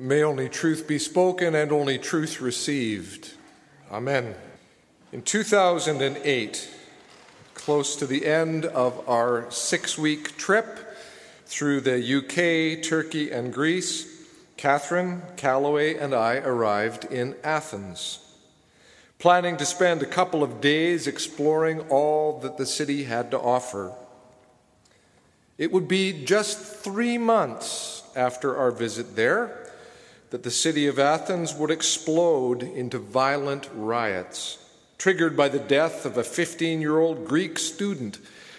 May only truth be spoken and only truth received. Amen. In 2008, close to the end of our six week trip through the UK, Turkey, and Greece, Catherine, Calloway, and I arrived in Athens, planning to spend a couple of days exploring all that the city had to offer. It would be just three months after our visit there that the city of Athens would explode into violent riots, triggered by the death of a 15 year old Greek student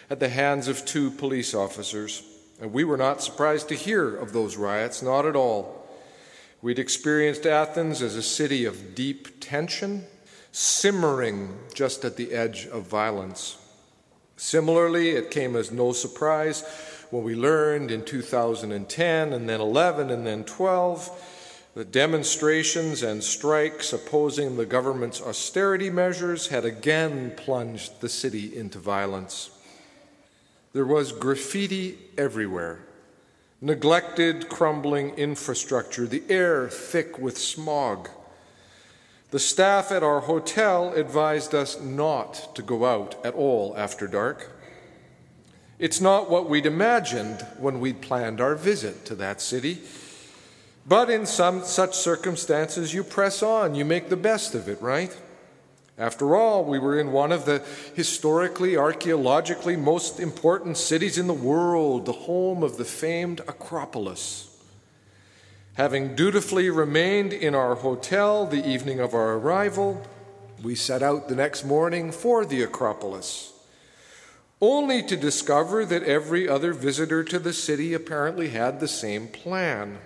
at the hands of two police officers. And we were not surprised to hear of those riots, not at all. We'd experienced Athens as a city of deep tension, simmering just at the edge of violence. Similarly, it came as no surprise when we learned in 2010 and then 11 and then 12 the demonstrations and strikes opposing the government's austerity measures had again plunged the city into violence. There was graffiti everywhere, neglected, crumbling infrastructure, the air thick with smog. The staff at our hotel advised us not to go out at all after dark. It's not what we'd imagined when we'd planned our visit to that city. But in some such circumstances, you press on, you make the best of it, right? After all, we were in one of the historically, archaeologically most important cities in the world, the home of the famed Acropolis. Having dutifully remained in our hotel the evening of our arrival, we set out the next morning for the Acropolis, only to discover that every other visitor to the city apparently had the same plan.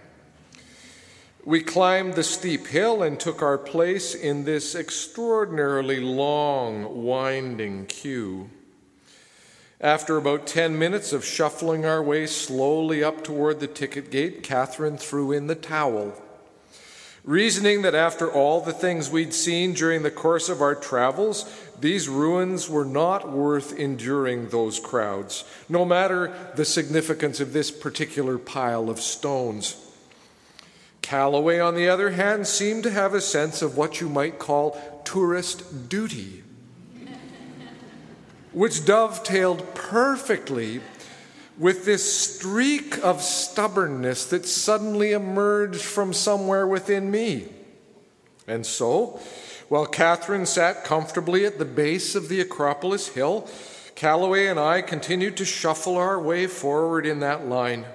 We climbed the steep hill and took our place in this extraordinarily long, winding queue. After about 10 minutes of shuffling our way slowly up toward the ticket gate, Catherine threw in the towel, reasoning that after all the things we'd seen during the course of our travels, these ruins were not worth enduring those crowds, no matter the significance of this particular pile of stones. Calloway, on the other hand, seemed to have a sense of what you might call tourist duty, which dovetailed perfectly with this streak of stubbornness that suddenly emerged from somewhere within me. And so, while Catherine sat comfortably at the base of the Acropolis Hill, Calloway and I continued to shuffle our way forward in that line.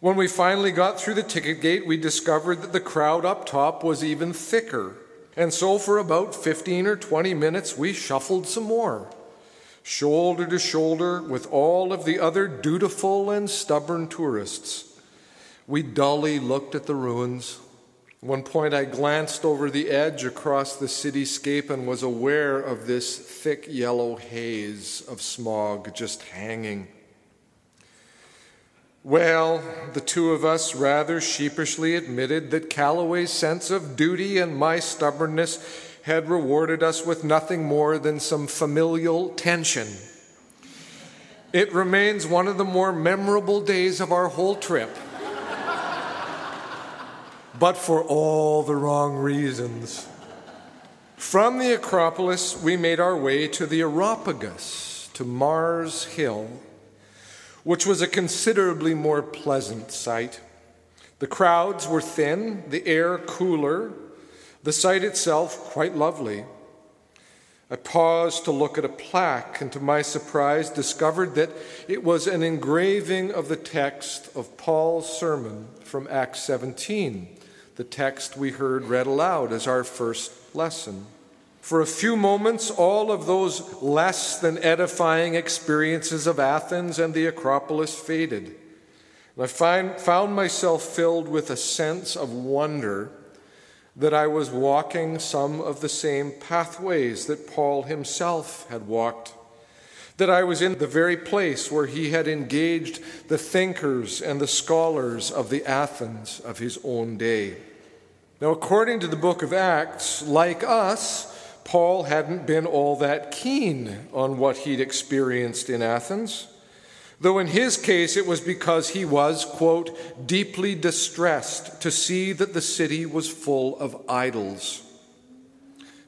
When we finally got through the ticket gate, we discovered that the crowd up top was even thicker. And so, for about 15 or 20 minutes, we shuffled some more, shoulder to shoulder with all of the other dutiful and stubborn tourists. We dully looked at the ruins. At one point, I glanced over the edge across the cityscape and was aware of this thick yellow haze of smog just hanging. Well, the two of us rather sheepishly admitted that Calloway's sense of duty and my stubbornness had rewarded us with nothing more than some familial tension. It remains one of the more memorable days of our whole trip. but for all the wrong reasons. From the Acropolis, we made our way to the Areopagus, to Mars Hill which was a considerably more pleasant sight. The crowds were thin, the air cooler, the sight itself quite lovely. I paused to look at a plaque and, to my surprise, discovered that it was an engraving of the text of Paul's sermon from Acts 17, the text we heard read aloud as our first lesson. For a few moments, all of those less than edifying experiences of Athens and the Acropolis faded. And I find, found myself filled with a sense of wonder that I was walking some of the same pathways that Paul himself had walked, that I was in the very place where he had engaged the thinkers and the scholars of the Athens of his own day. Now, according to the book of Acts, like us, Paul hadn't been all that keen on what he'd experienced in Athens. Though in his case it was because he was, quote, deeply distressed to see that the city was full of idols.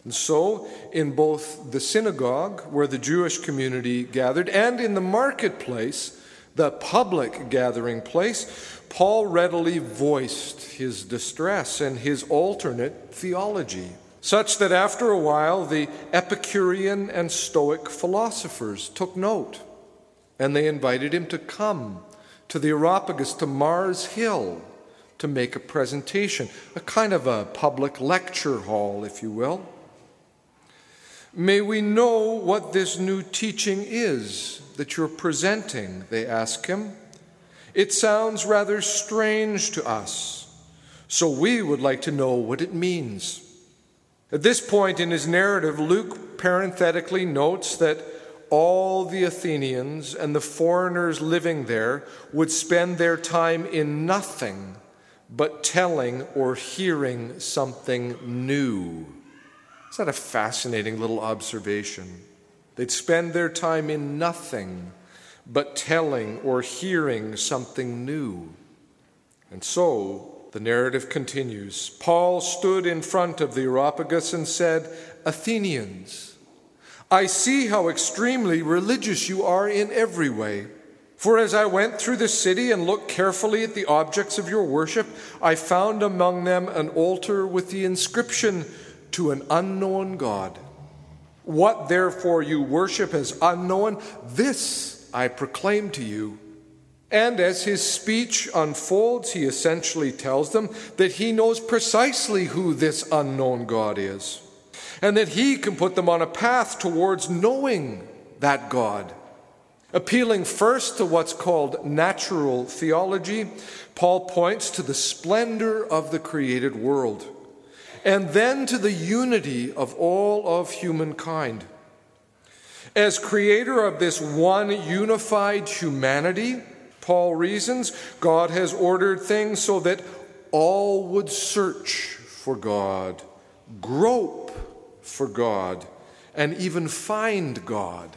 And so, in both the synagogue, where the Jewish community gathered, and in the marketplace, the public gathering place, Paul readily voiced his distress and his alternate theology, such that after a while the Epicurean and Stoic philosophers took note, and they invited him to come to the Areopagus, to Mars Hill, to make a presentation, a kind of a public lecture hall, if you will. May we know what this new teaching is that you're presenting, they ask him. It sounds rather strange to us, so we would like to know what it means. At this point in his narrative, Luke parenthetically notes that all the Athenians and the foreigners living there would spend their time in nothing but telling or hearing something new. Is that a fascinating little observation? They'd spend their time in nothing but telling or hearing something new. And so the narrative continues. Paul stood in front of the Areopagus and said, Athenians, I see how extremely religious you are in every way. For as I went through the city and looked carefully at the objects of your worship, I found among them an altar with the inscription, to an unknown God. What therefore you worship as unknown, this I proclaim to you. And as his speech unfolds, he essentially tells them that he knows precisely who this unknown God is, and that he can put them on a path towards knowing that God. Appealing first to what's called natural theology, Paul points to the splendor of the created world and then to the unity of all of humankind. As creator of this one unified humanity, Paul reasons, God has ordered things so that all would search for God, grope for God, and even find God.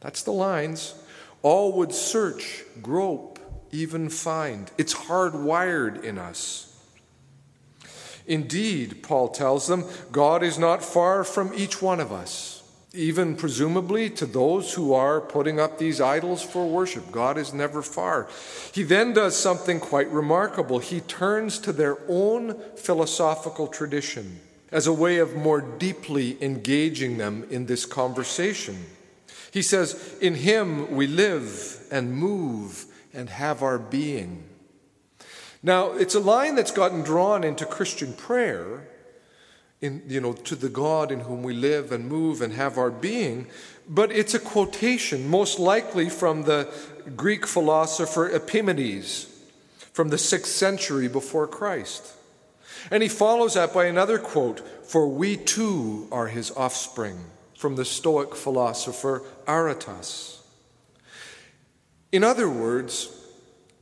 That's the lines. All would search, grope, even find. It's hardwired in us. Indeed, Paul tells them, God is not far from each one of us, even presumably to those who are putting up these idols for worship. God is never far. He then does something quite remarkable. He turns to their own philosophical tradition as a way of more deeply engaging them in this conversation. He says, In Him we live and move and have our being. Now, it's a line that's gotten drawn into Christian prayer, in, you know, to the God in whom we live and move and have our being, but it's a quotation, most likely from the Greek philosopher Epimenides from the sixth century before Christ. And he follows that by another quote For we too are his offspring, from the Stoic philosopher Aratus. In other words,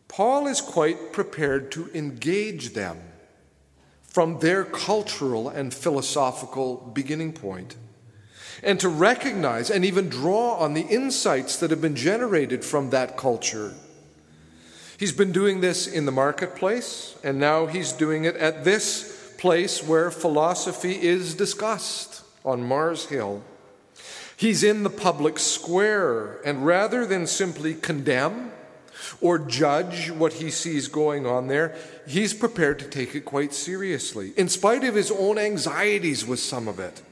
Paul is quite prepared to engage them from their cultural and philosophical beginning point, and to recognize and even draw on the insights that have been generated from that culture. He's been doing this in the marketplace, and now he's doing it at this place where philosophy is discussed on Mars Hill. He's in the public square, and rather than simply condemn or judge what he sees going on there, he's prepared to take it quite seriously, in spite of his own anxieties with some of it.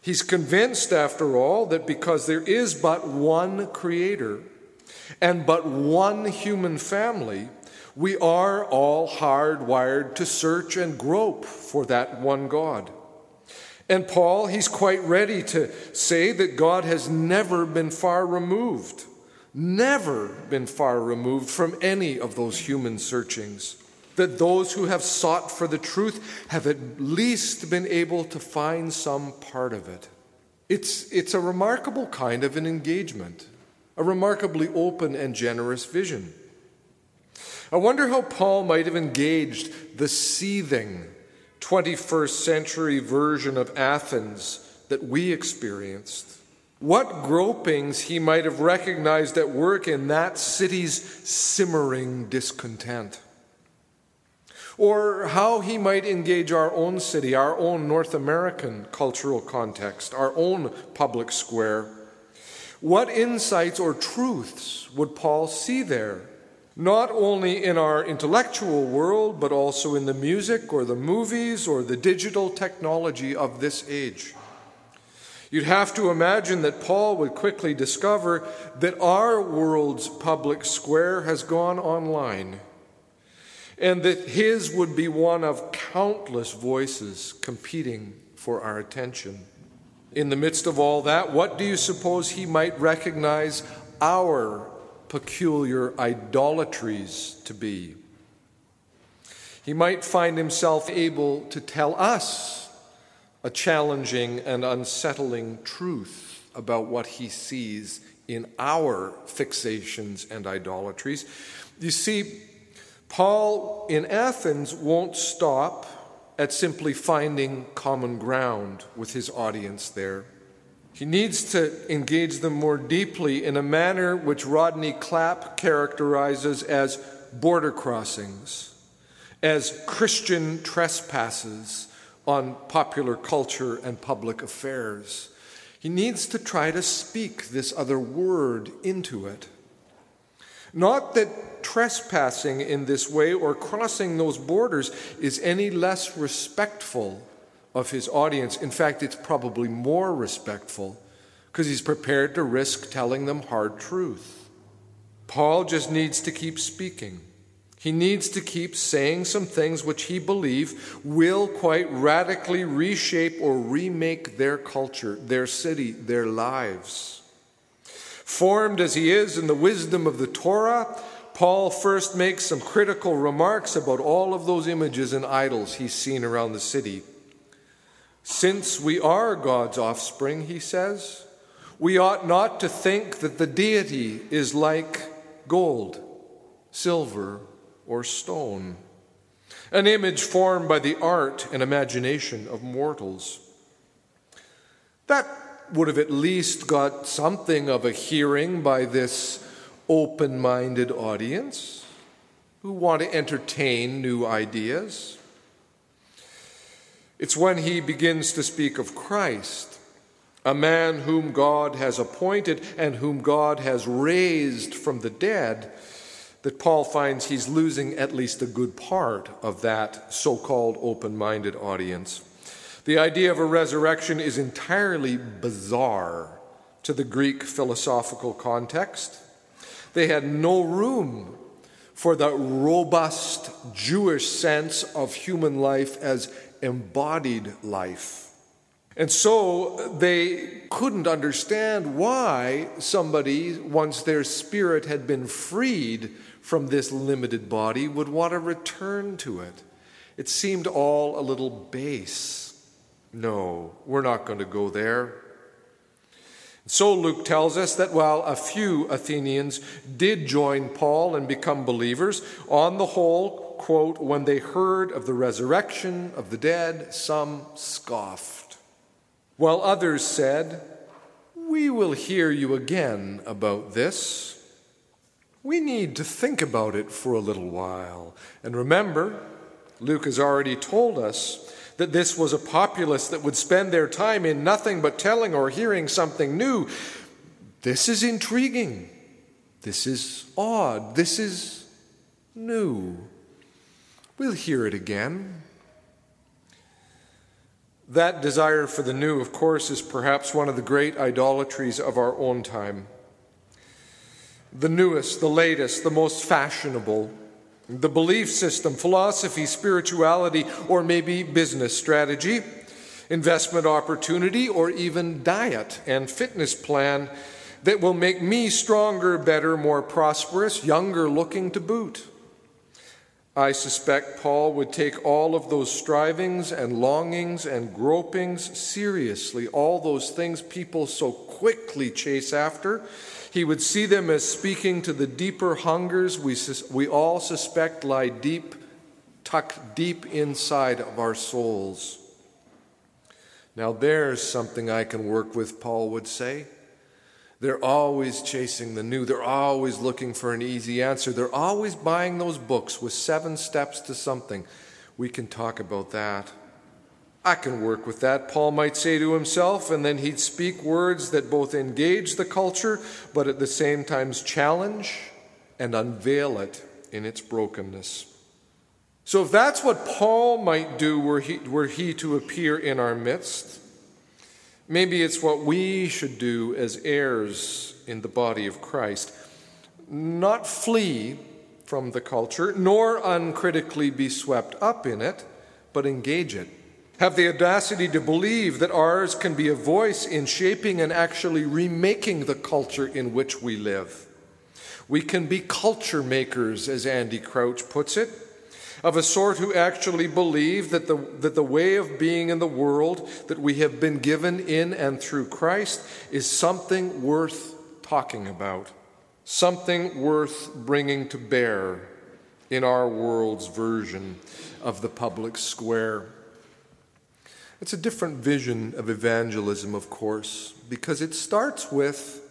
He's convinced, after all, that because there is but one Creator and but one human family, we are all hardwired to search and grope for that one God. And Paul, he's quite ready to say that God has never been far removed never been far removed from any of those human searchings. That those who have sought for the truth have at least been able to find some part of it. It's, it's a remarkable kind of an engagement, a remarkably open and generous vision. I wonder how Paul might have engaged the seething 21st century version of Athens that we experienced what gropings he might have recognized at work in that city's simmering discontent. Or how he might engage our own city, our own North American cultural context, our own public square. What insights or truths would Paul see there? Not only in our intellectual world, but also in the music or the movies or the digital technology of this age. You'd have to imagine that Paul would quickly discover that our world's public square has gone online and that his would be one of countless voices competing for our attention. In the midst of all that, what do you suppose he might recognize our peculiar idolatries to be? He might find himself able to tell us a challenging and unsettling truth about what he sees in our fixations and idolatries. You see, Paul in Athens won't stop at simply finding common ground with his audience there. He needs to engage them more deeply in a manner which Rodney Clapp characterizes as border crossings, as Christian trespasses on popular culture and public affairs. He needs to try to speak this other word into it. Not that trespassing in this way or crossing those borders is any less respectful of his audience. In fact, it's probably more respectful because he's prepared to risk telling them hard truth. Paul just needs to keep speaking. He needs to keep saying some things which he believes will quite radically reshape or remake their culture, their city, their lives. Formed as he is in the wisdom of the Torah, Paul first makes some critical remarks about all of those images and idols he's seen around the city. Since we are God's offspring, he says, we ought not to think that the deity is like gold, silver, or stone, an image formed by the art and imagination of mortals. That would have at least got something of a hearing by this open minded audience who want to entertain new ideas. It's when he begins to speak of Christ, a man whom God has appointed and whom God has raised from the dead that Paul finds he's losing at least a good part of that so called open minded audience. The idea of a resurrection is entirely bizarre to the Greek philosophical context. They had no room for the robust Jewish sense of human life as embodied life. And so they couldn't understand why somebody, once their spirit had been freed from this limited body would want to return to it. It seemed all a little base. No, we're not going to go there. So Luke tells us that while a few Athenians did join Paul and become believers, on the whole, quote, when they heard of the resurrection of the dead, some scoffed, while others said, We will hear you again about this we need to think about it for a little while. And remember, Luke has already told us that this was a populace that would spend their time in nothing but telling or hearing something new. This is intriguing. This is odd. This is new. We'll hear it again. That desire for the new, of course, is perhaps one of the great idolatries of our own time the newest, the latest, the most fashionable, the belief system, philosophy, spirituality, or maybe business strategy, investment opportunity, or even diet and fitness plan that will make me stronger, better, more prosperous, younger looking to boot. I suspect Paul would take all of those strivings and longings and gropings seriously, all those things people so quickly chase after he would see them as speaking to the deeper hungers we, we all suspect lie deep, tucked deep inside of our souls. Now, there's something I can work with, Paul would say. They're always chasing the new. They're always looking for an easy answer. They're always buying those books with seven steps to something. We can talk about that. I can work with that, Paul might say to himself, and then he'd speak words that both engage the culture, but at the same time challenge and unveil it in its brokenness. So, if that's what Paul might do were he, were he to appear in our midst, maybe it's what we should do as heirs in the body of Christ. Not flee from the culture, nor uncritically be swept up in it, but engage it. Have the audacity to believe that ours can be a voice in shaping and actually remaking the culture in which we live. We can be culture makers, as Andy Crouch puts it, of a sort who actually believe that the, that the way of being in the world that we have been given in and through Christ is something worth talking about, something worth bringing to bear in our world's version of the public square. It's a different vision of evangelism, of course, because it starts with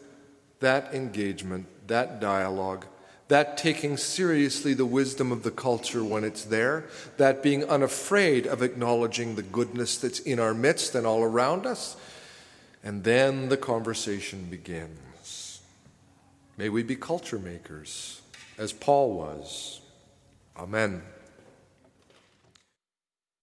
that engagement that dialogue, that taking seriously the wisdom of the culture when it's there, that being unafraid of acknowledging the goodness that's in our midst and all around us. And then the conversation begins. May we be culture makers, as Paul was. Amen.